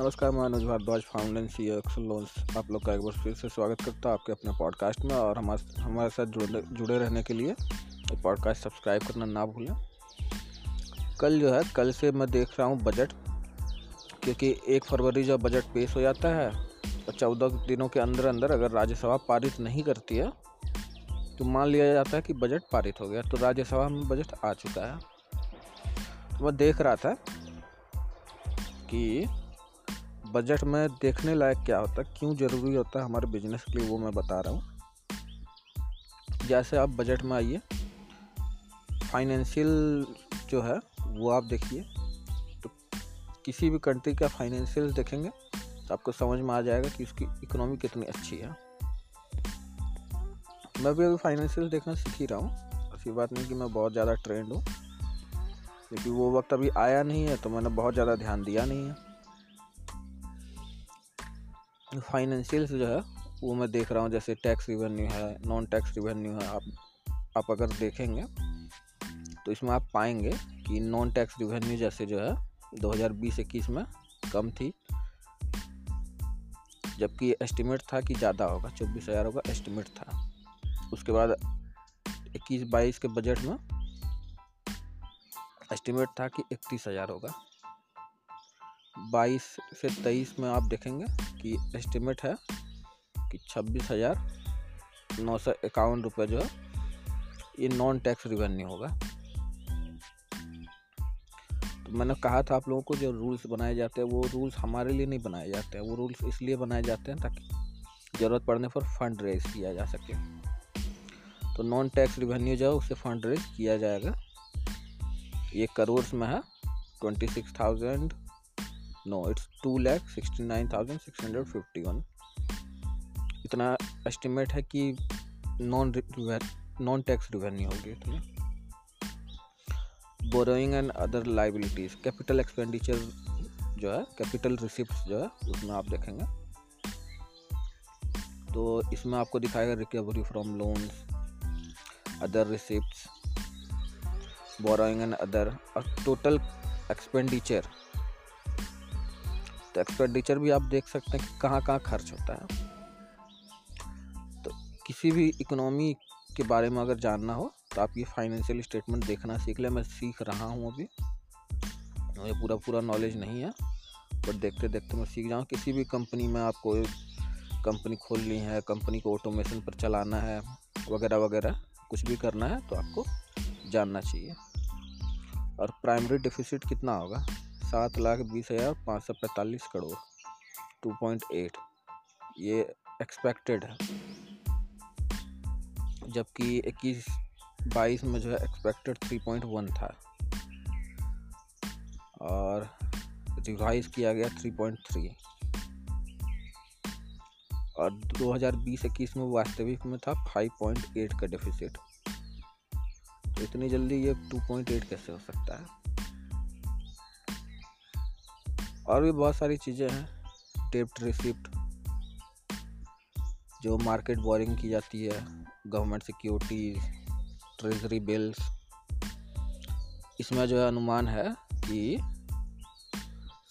नमस्कार, मैं अनुज भारद्वाज फाउंडेन सी लोन्स आप लोग का एक बार फिर से स्वागत करता हूँ आपके अपने पॉडकास्ट में और हमारे हमारे साथ जुड़े जुड़े रहने के लिए पॉडकास्ट सब्सक्राइब करना ना भूलें। कल जो है, कल से मैं देख रहा हूँ बजट क्योंकि एक फरवरी जब बजट पेश हो जाता है और चौदह दिनों के अंदर अंदर अगर राज्यसभा पारित नहीं करती है तो मान लिया जाता है कि बजट पारित हो गया तो राज्यसभा में बजट आ चुका है। तो मैं देख रहा था कि बजट में देखने लायक क्या होता है क्यों ज़रूरी होता है हमारे बिज़नेस के लिए, वो मैं बता रहा हूँ। जैसे आप बजट में आइए फाइनेंशियल जो है, वो आप देखिए तो किसी भी कंट्री का फाइनेंशियल देखेंगे तो आपको समझ में आ जाएगा कि उसकी इकोनॉमी कितनी अच्छी है। मैं भी अभी फाइनेंशियल देखना सीख ही रहा हूँ। ऐसी बात नहीं कि मैं बहुत ज़्यादा ट्रेंड हूँ क्योंकि वो वक्त अभी आया नहीं है तो मैंने बहुत ज़्यादा ध्यान दिया नहीं है। फाइनेंशियल्स जो है, वो मैं देख रहा हूँ, जैसे टैक्स रिवेन्यू है नॉन टैक्स रिवेन्यू है, आप आप अगर देखेंगे तो इसमें आप पाएँगे कि नॉन टैक्स रिवेन्यू जैसे जो है 2020-21 में कम थी। जबकि एस्टिमेट था कि ज़्यादा होगा, चौबीस हज़ार होगा एस्टिमेट था। उसके बाद इक्कीस बाईस के बजट में एस्टिमेट था कि इकतीस हज़ार होगा। बाईस से तेईस में आप देखेंगे कि एस्टिमेट है कि छब्बीस हज़ार नौ सौ इक्यावन रुपये जो है, ये नॉन टैक्स रिवेन्यू होगा। तो मैंने कहा था आप लोगों को जो रूल्स बनाए जाते हैं, वो रूल्स हमारे लिए नहीं बनाए जाते हैं, वो रूल्स इसलिए बनाए जाते हैं ताकि ज़रूरत पड़ने पर फंड रेज किया जा सके। तो नॉन टैक्स रिवेन्यू जो है उससे फंड रेज किया जाएगा। ये करोड़ में है twenty six thousand no it's two lakh sixty nine thousand six hundred fifty one इतना एस्टिमेट है कि नॉन नॉन टैक्स रिवेन्यू होगी इतनी। Borrowing and other liabilities capital expenditure जो है कैपिटल रिसिप्ट जो है, उसमें आप देखेंगे। तो इसमें आपको दिखाएगा recovery from loans other receipt borrowing and other और टोटल एक्सपेंडिचर तो एक्सपेंडिचर भी आप देख सकते हैं कि कहाँ कहाँ खर्च होता है। तो किसी भी इकोनॉमी के बारे में अगर जानना हो तो आप ये फाइनेंशियल स्टेटमेंट देखना सीख लें। मैं सीख रहा हूँ अभी। मुझे पूरा पूरा नॉलेज नहीं है बट देखते देखते मैं सीख जाऊँ। किसी भी कंपनी में आपको कंपनी खोलनी है कंपनी को ऑटोमेशन पर चलाना है, वगैरह वगैरह, कुछ भी करना है तो आपको जानना चाहिए। और प्राइमरी डिफिसिट कितना होगा? सात लाख बीस हज़ार पाँच सौ पैंतालीस करोड़। Two point eight. ये एक्सपेक्टेड है। जबकि इक्कीस बाईस में जो है एक्सपेक्टेड थ्री पॉइंट वन था। और रिवाइज किया गया थ्री पॉइंट थ्री और 2020-21 में वास्तविक में था 5.8 का डेफिसिट तो इतनी जल्दी ये 2.8 कैसे हो सकता है? और भी बहुत सारी चीज़ें हैं टेप्ट रिसिप्ट जो मार्केट बोरिंग की जाती है गवर्नमेंट सिक्योरिटीज ट्रेजरी बिल्स इसमें जो है अनुमान है कि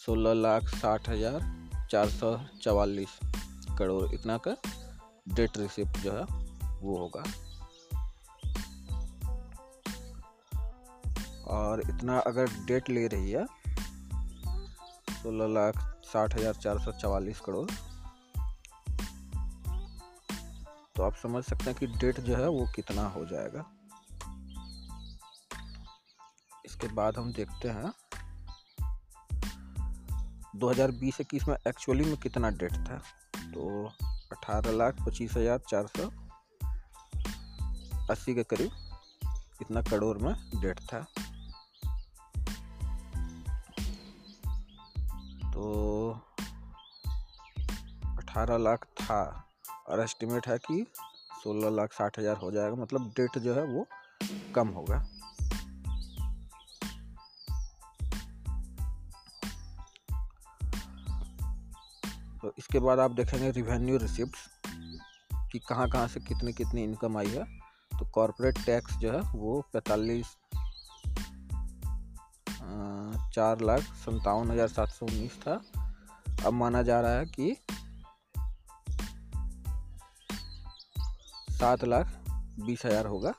सोलह लाख साठ हज़ार चार सौ चवालीस करोड़ इतना का डेट रिसिप्ट जो है वो होगा। और इतना अगर डेट ले रही है सोलह लाख साठ हज़ार चार सौ चवालीस करोड़। तो आप समझ सकते हैं कि डेट जो है वो कितना हो जाएगा। इसके बाद हम देखते हैं 2020-21 में एक्चुअली में कितना डेट था? तो अठारह लाख पच्चीस हज़ार चार सौ अस्सी के करीब इतना करोड़ में डेट था। तो अठारह लाख था और एस्टिमेट है कि सोलह लाख साठ हज़ार हो जाएगा। मतलब डेट जो है वो कम होगा। तो इसके बाद आप देखेंगे रिवेन्यू रिसिप्ट कि कहाँ कहाँ से कितनी कितनी इनकम आई है। तो कॉरपोरेट टैक्स जो है वो पैंतालीस चार लाख संतावन हज़ार सात सौ उन्नीस था। अब माना जा रहा है कि सात लाख बीस हज़ार होगा।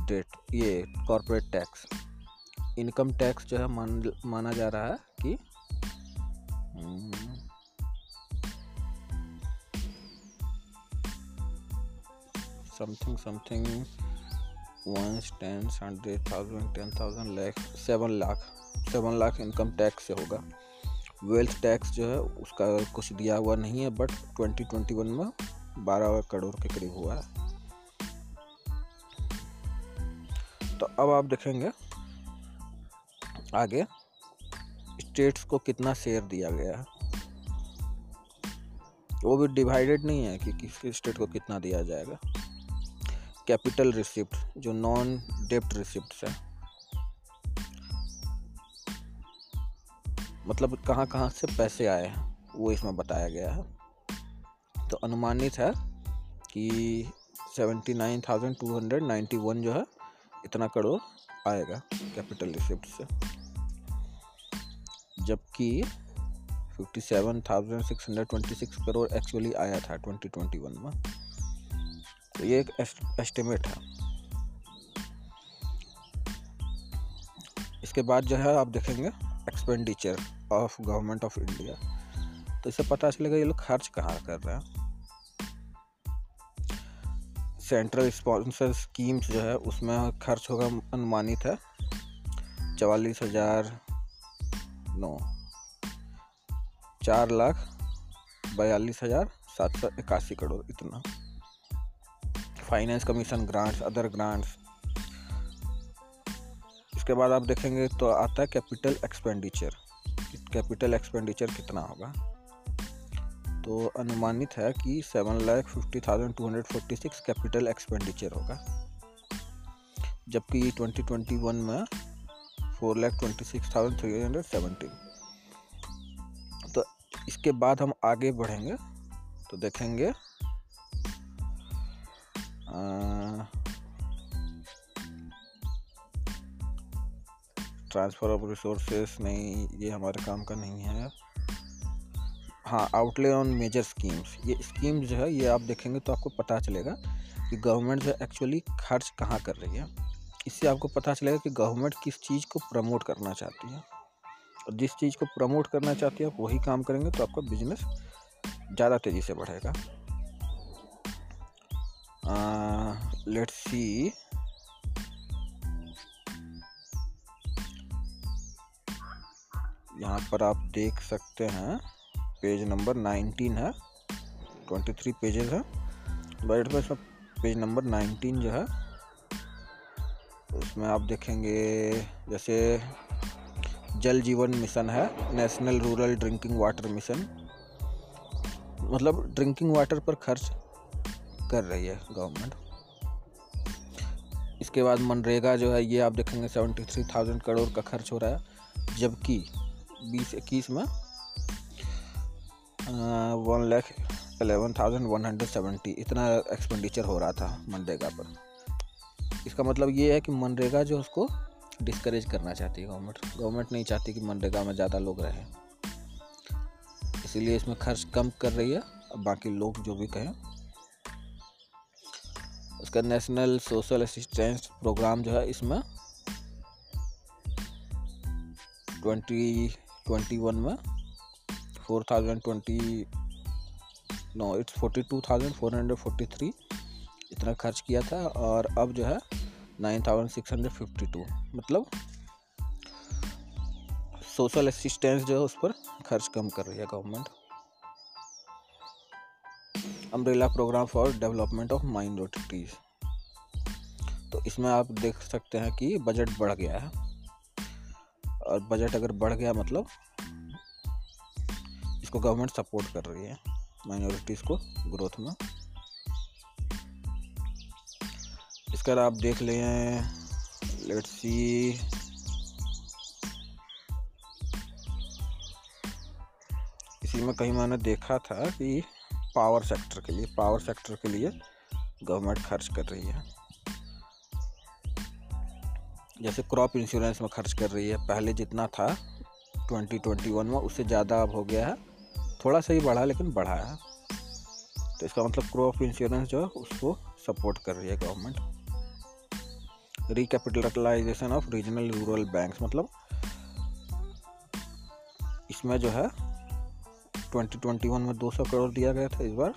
डेट, ये कॉरपोरेट टैक्स इनकम टैक्स जो है मान, माना जा रहा है कि something something once ten hundred thousand ten thousand lakh seven lakh seven lakh income tax से होगा। वेल्थ टैक्स जो है, उसका कुछ दिया हुआ नहीं है बट ट्वेंटी ट्वेंटी वन में बारह करोड़ के करीब हुआ है। तो अब आप देखेंगे, आगे स्टेट्स को कितना शेयर दिया गया है। वो भी डिवाइडेड नहीं है कि किस स्टेट को कितना दिया जाएगा। कैपिटल रिसिप्ट, जो नॉन डेप्ट रिसिप्ट है। मतलब कहाँ कहाँ से पैसे आए हैं, वो इसमें बताया गया है। तो अनुमानित है कि seventy nine thousand two hundred ninety one जो है, इतना करोड़ आएगा कैपिटल रिसिप्ट से। जबकि fifty seven thousand six hundred twenty six crore actually आया था ट्वेंटी ट्वेंटी वन में। तो ये एक एस्टिमेट है। इसके बाद जो है आप देखेंगे expenditure of government of India तो इससे पता चलेगा ये लोग खर्च कहाँ कर रहे हैं। सेंट्रल स्पॉन्सर स्कीम्स जो है, उसमें खर्च होगा अनुमानित है। चवालीस हज़ार नौ। चार लाख बयालीस हज़ार सात सौ इक्यासी करोड़ इतना। Finance commission grants other grants इसके बाद आप देखेंगे तो आता है कैपिटल एक्सपेंडिचर कैपिटल एक्सपेंडिचर कितना होगा? तो अनुमानित है कि seven lakh fifty thousand two hundred forty six capital expenditure होगा। जबकि ट्वेंटी ट्वेंटी वन में four lakh twenty six thousand three hundred seventeen तो इसके बाद हम आगे बढ़ेंगे तो देखेंगे ट्रांसफ़र ऑफ़ रिसोर्सेस नहीं, ये हमारे काम का नहीं है। हाँ आउटले ऑन मेजर स्कीम्स ये स्कीम्स जो है, ये आप देखेंगे तो आपको पता चलेगा कि गवर्नमेंट जो एक्चुअली खर्च कहाँ कर रही है। इससे आपको पता चलेगा कि गवर्नमेंट किस चीज़ को प्रमोट करना चाहती है। और जिस चीज़ को प्रमोट करना चाहती है, आप वही काम करेंगे तो आपका बिज़नेस ज़्यादा तेज़ी से बढ़ेगा। लेट्स सी यहाँ पर आप देख सकते हैं पेज नंबर 19 है 23 पेजेस है बट इसमें पेज नंबर 19 जो है, उसमें आप देखेंगे, जैसे जल जीवन मिशन है national rural drinking water mission मतलब ड्रिंकिंग वाटर पर खर्च कर रही है गवर्नमेंट इसके बाद मनरेगा जो है, ये आप देखेंगे सेवेंटी थ्री थाउज़ेंड करोड़ का खर्च हो रहा है, जबकि बीस इक्कीस में one lakh eleven thousand one hundred seventy इतना एक्सपेंडिचर हो रहा था मनरेगा पर। इसका मतलब ये है कि मनरेगा जो उसको डिस्करेज करना चाहती है गवर्नमेंट गवर्नमेंट नहीं चाहती कि मनरेगा में ज़्यादा लोग रहे। इसीलिए इसमें खर्च कम कर रही है और बाकी लोग जो भी कहें उसका नेशनल सोशल असिस्टेंस प्रोग्राम जो है इसमें ट्वेंटी ट्वेंटी वन में four thousand twenty no it's forty two thousand four hundred forty three इतना खर्च किया था और अब जो है nine thousand six hundred fifty two मतलब सोशल असिस्टेंस जो है उस पर खर्च कम कर रही है government umbrella programme for development of minorities तो इसमें आप देख सकते हैं कि बजट बढ़ गया है। और बजट अगर बढ़ गया मतलब इसको गवर्नमेंट सपोर्ट कर रही है माइनॉरिटीज़ को ग्रोथ में। इसका आप देख लें लेट्स सी इसी में कहीं मैंने देखा था कि पावर सेक्टर के लिए, पावर सेक्टर के लिए गवर्नमेंट खर्च कर रही है। जैसे क्रॉप इंश्योरेंस में खर्च कर रही है, पहले जितना था 2021 में उससे ज़्यादा अब हो गया है। थोड़ा सा ही बढ़ा, लेकिन बढ़ा है। तो इसका मतलब क्रॉप इंश्योरेंस जो है, उसको सपोर्ट कर रही है government. Recapitalisation of regional rural banks मतलब इसमें जो है 2021 में 200 करोड़ दिया गया था, इस बार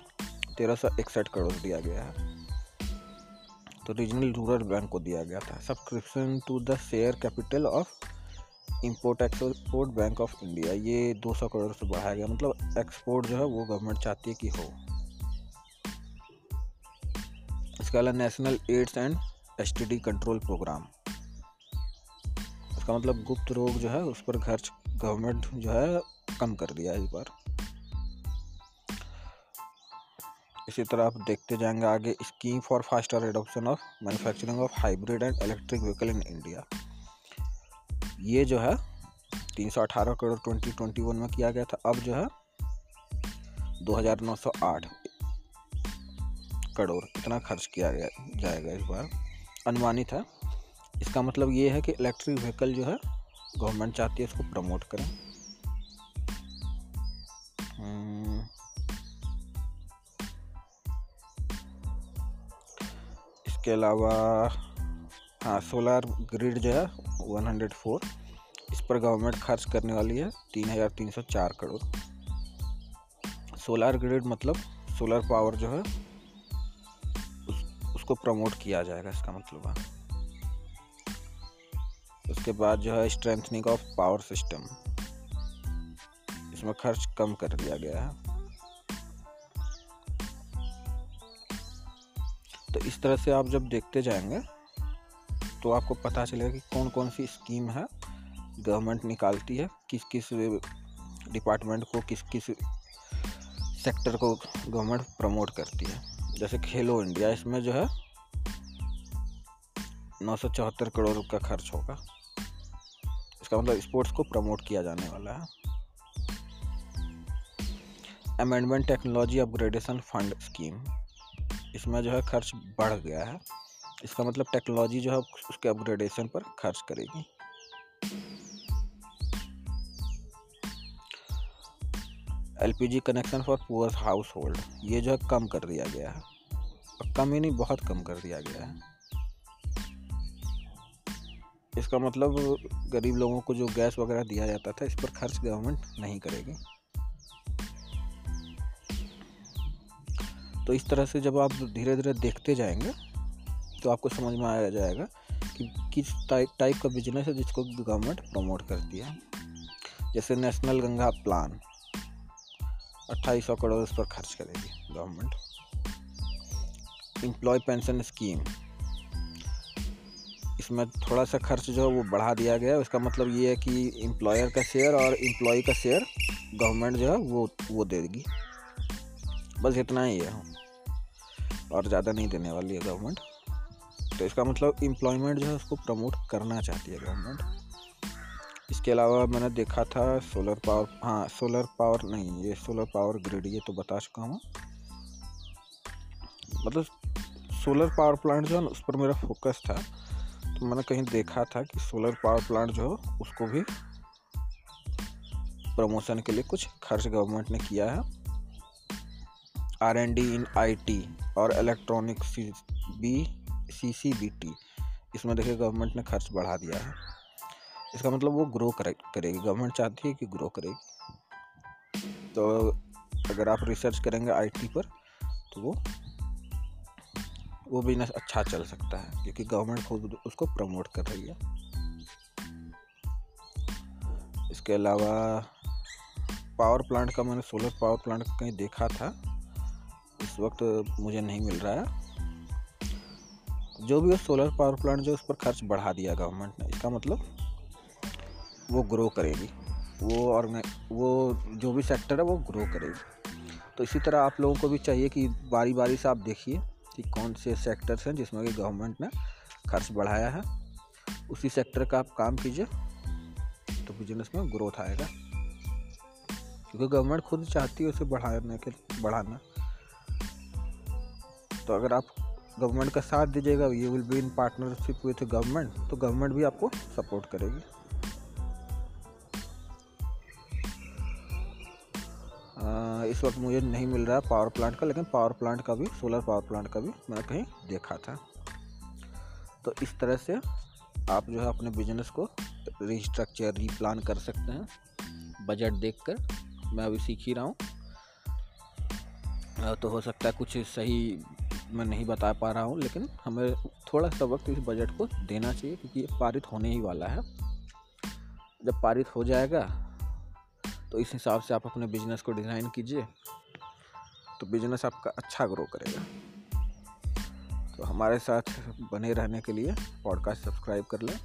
तेरह सौ इकसठ करोड़ दिया गया है। तो रीजनल रूरल बैंक को दिया गया था। Subscription to the share capital of import export bank of India ये 200 करोड़ से बढ़ाया गया मतलब एक्सपोर्ट जो है वो गवर्नमेंट चाहती है कि हो। इसके अलावा national AIDS and S control programme इसका मतलब गुप्त रोग जो है उस पर खर्च गवर्नमेंट जो है कम कर दिया इस बार। इसी तरह आप देखते जाएँगे आगे scheme for faster adoption of manufacturing of hybrid and electric vehicle in India ये जो है 318 करोड़ 2021 में किया गया था। अब जो है 2908 करोड़ इतना खर्च किया गया, जाएगा इस बार। अनुमानित है। इसका मतलब ये है कि इलेक्ट्रिक व्हीकल जो है गवर्नमेंट चाहती है इसको प्रमोट करें। इसके अलावा हाँ सोलर ग्रिड जो है 104 इस पर गवर्नमेंट खर्च करने वाली है 3,304 करोड़। सोलर ग्रिड मतलब सोलर पावर जो है उस, उसको प्रमोट किया जाएगा इसका मतलब है। उसके बाद जो है स्ट्रेंथनिंग ऑफ़ पावर सिस्टम इसमें खर्च कम कर दिया गया है। तो इस तरह से आप जब देखते जाएँगे तो आपको पता चलेगा कि कौन कौन सी स्कीम है, गवर्नमेंट निकालती है किस किस डिपार्टमेंट को किस किस सेक्टर को गवर्नमेंट प्रमोट करती है। जैसे खेलो इंडिया, इसमें जो है, नौ सौ चौहत्तर करोड़ का खर्च होगा। इसका मतलब स्पोर्ट्स को प्रमोट किया जाने वाला है। Amendment technology upgradation fund scheme इसमें जो है खर्च बढ़ गया है। इसका मतलब टेक्नोलॉजी जो है उसके अपग्रेडेशन पर खर्च करेगी। LPG connection for poor household ये जो है कम कर दिया गया है। और कम ही नहीं, बहुत कम कर दिया गया है। इसका मतलब गरीब लोगों को जो गैस वगैरह दिया जाता था, इस पर खर्च गवर्नमेंट नहीं करेगी। तो इस तरह से जब आप धीरे धीरे देखते जाएँगे तो आपको समझ में आ जाएगा कि किस टाइप टाइप का बिज़नेस है जिसको गवर्नमेंट प्रमोट करती है। जैसे नेशनल गंगा प्लान अट्ठाईस सौ करोड़ उस पर खर्च करेगी गवर्नमेंट एम्प्लॉय पेंशन स्कीम इसमें थोड़ा सा खर्च जो है वो बढ़ा दिया गया। है उसका मतलब ये है कि एम्प्लॉयर का शेयर और एम्प्लॉय का शेयर गवर्नमेंट जो है वो वो देगी। बस इतना ही है। और ज़्यादा नहीं देने वाली है गवर्नमेंट तो इसका मतलब एम्प्लॉयमेंट जो है उसको प्रमोट करना चाहती है गवर्नमेंट इसके अलावा मैंने देखा था सोलर पावर हाँ सोलर पावर नहीं, ये सोलर पावर ग्रिड ये तो बता चुका हूँ। मतलब सोलर पावर प्लांट जो है उस पर मेरा फोकस था। तो मैंने कहीं देखा था कि सोलर पावर प्लांट जो है, उसको भी प्रमोशन के लिए कुछ खर्च गवर्नमेंट ने किया है। R N D in I T और electronics B C C B T इसमें देखिए गवर्नमेंट ने खर्च बढ़ा दिया है। इसका मतलब वो ग्रो करे, करेगी। गवर्नमेंट चाहती है कि ग्रो करेगी। तो अगर आप रिसर्च करेंगे आईटी पर तो वो वो बिज़नेस अच्छा चल सकता है, क्योंकि गवर्नमेंट खुद उसको प्रमोट कर रही है। इसके अलावा पावर प्लांट का मैंने सोलर पावर प्लांट कहीं देखा था। इस वक्त मुझे नहीं मिल रहा है। जो भी वो सोलर पावर प्लांट जो उस पर खर्च बढ़ा दिया गवर्नमेंट ने। इसका मतलब वो ग्रो करेगी। वो और वो जो भी सेक्टर है, वो ग्रो करेगी। तो इसी तरह आप लोगों को भी चाहिए कि बारी बारी से आप देखिए कि कौन से सेक्टर्स हैं जिसमें कि गवर्नमेंट ने खर्च बढ़ाया है। उसी सेक्टर का आप काम कीजिए तो बिज़नेस में ग्रोथ आएगा। क्योंकि गवर्नमेंट खुद चाहती है उसे बढ़ाने के, बढ़ाना। तो अगर आप गवर्नमेंट का साथ दीजिएगा you will be in partnership with government तो गवर्नमेंट भी आपको सपोर्ट करेगी। इस वक्त मुझे नहीं मिल रहा पावर प्लांट का, लेकिन पावर प्लांट का भी सोलर पावर प्लांट का भी मैंने कहीं देखा था। तो इस तरह से आप जो है अपने बिज़नेस को रिस्ट्रक्चर रीप्लान कर सकते हैं। बजट देखकर मैं अभी सीख ही रहा हूँ। तो हो सकता है कुछ सही मैं नहीं बता पा रहा हूँ, लेकिन हमें थोड़ा सा वक्त इस बजट को देना चाहिए क्योंकि ये पारित होने ही वाला है। जब पारित हो जाएगा तो इस हिसाब से आप अपने बिज़नेस को डिज़ाइन कीजिए तो बिज़नेस आपका अच्छा ग्रो करेगा। तो हमारे साथ बने रहने के लिए पॉडकास्ट सब्सक्राइब कर लें,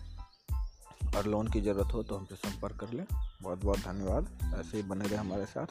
और लोन की ज़रूरत हो तो हमसे संपर्क कर लें। बहुत बहुत धन्यवाद, ऐसे ही बने रहे हमारे साथ।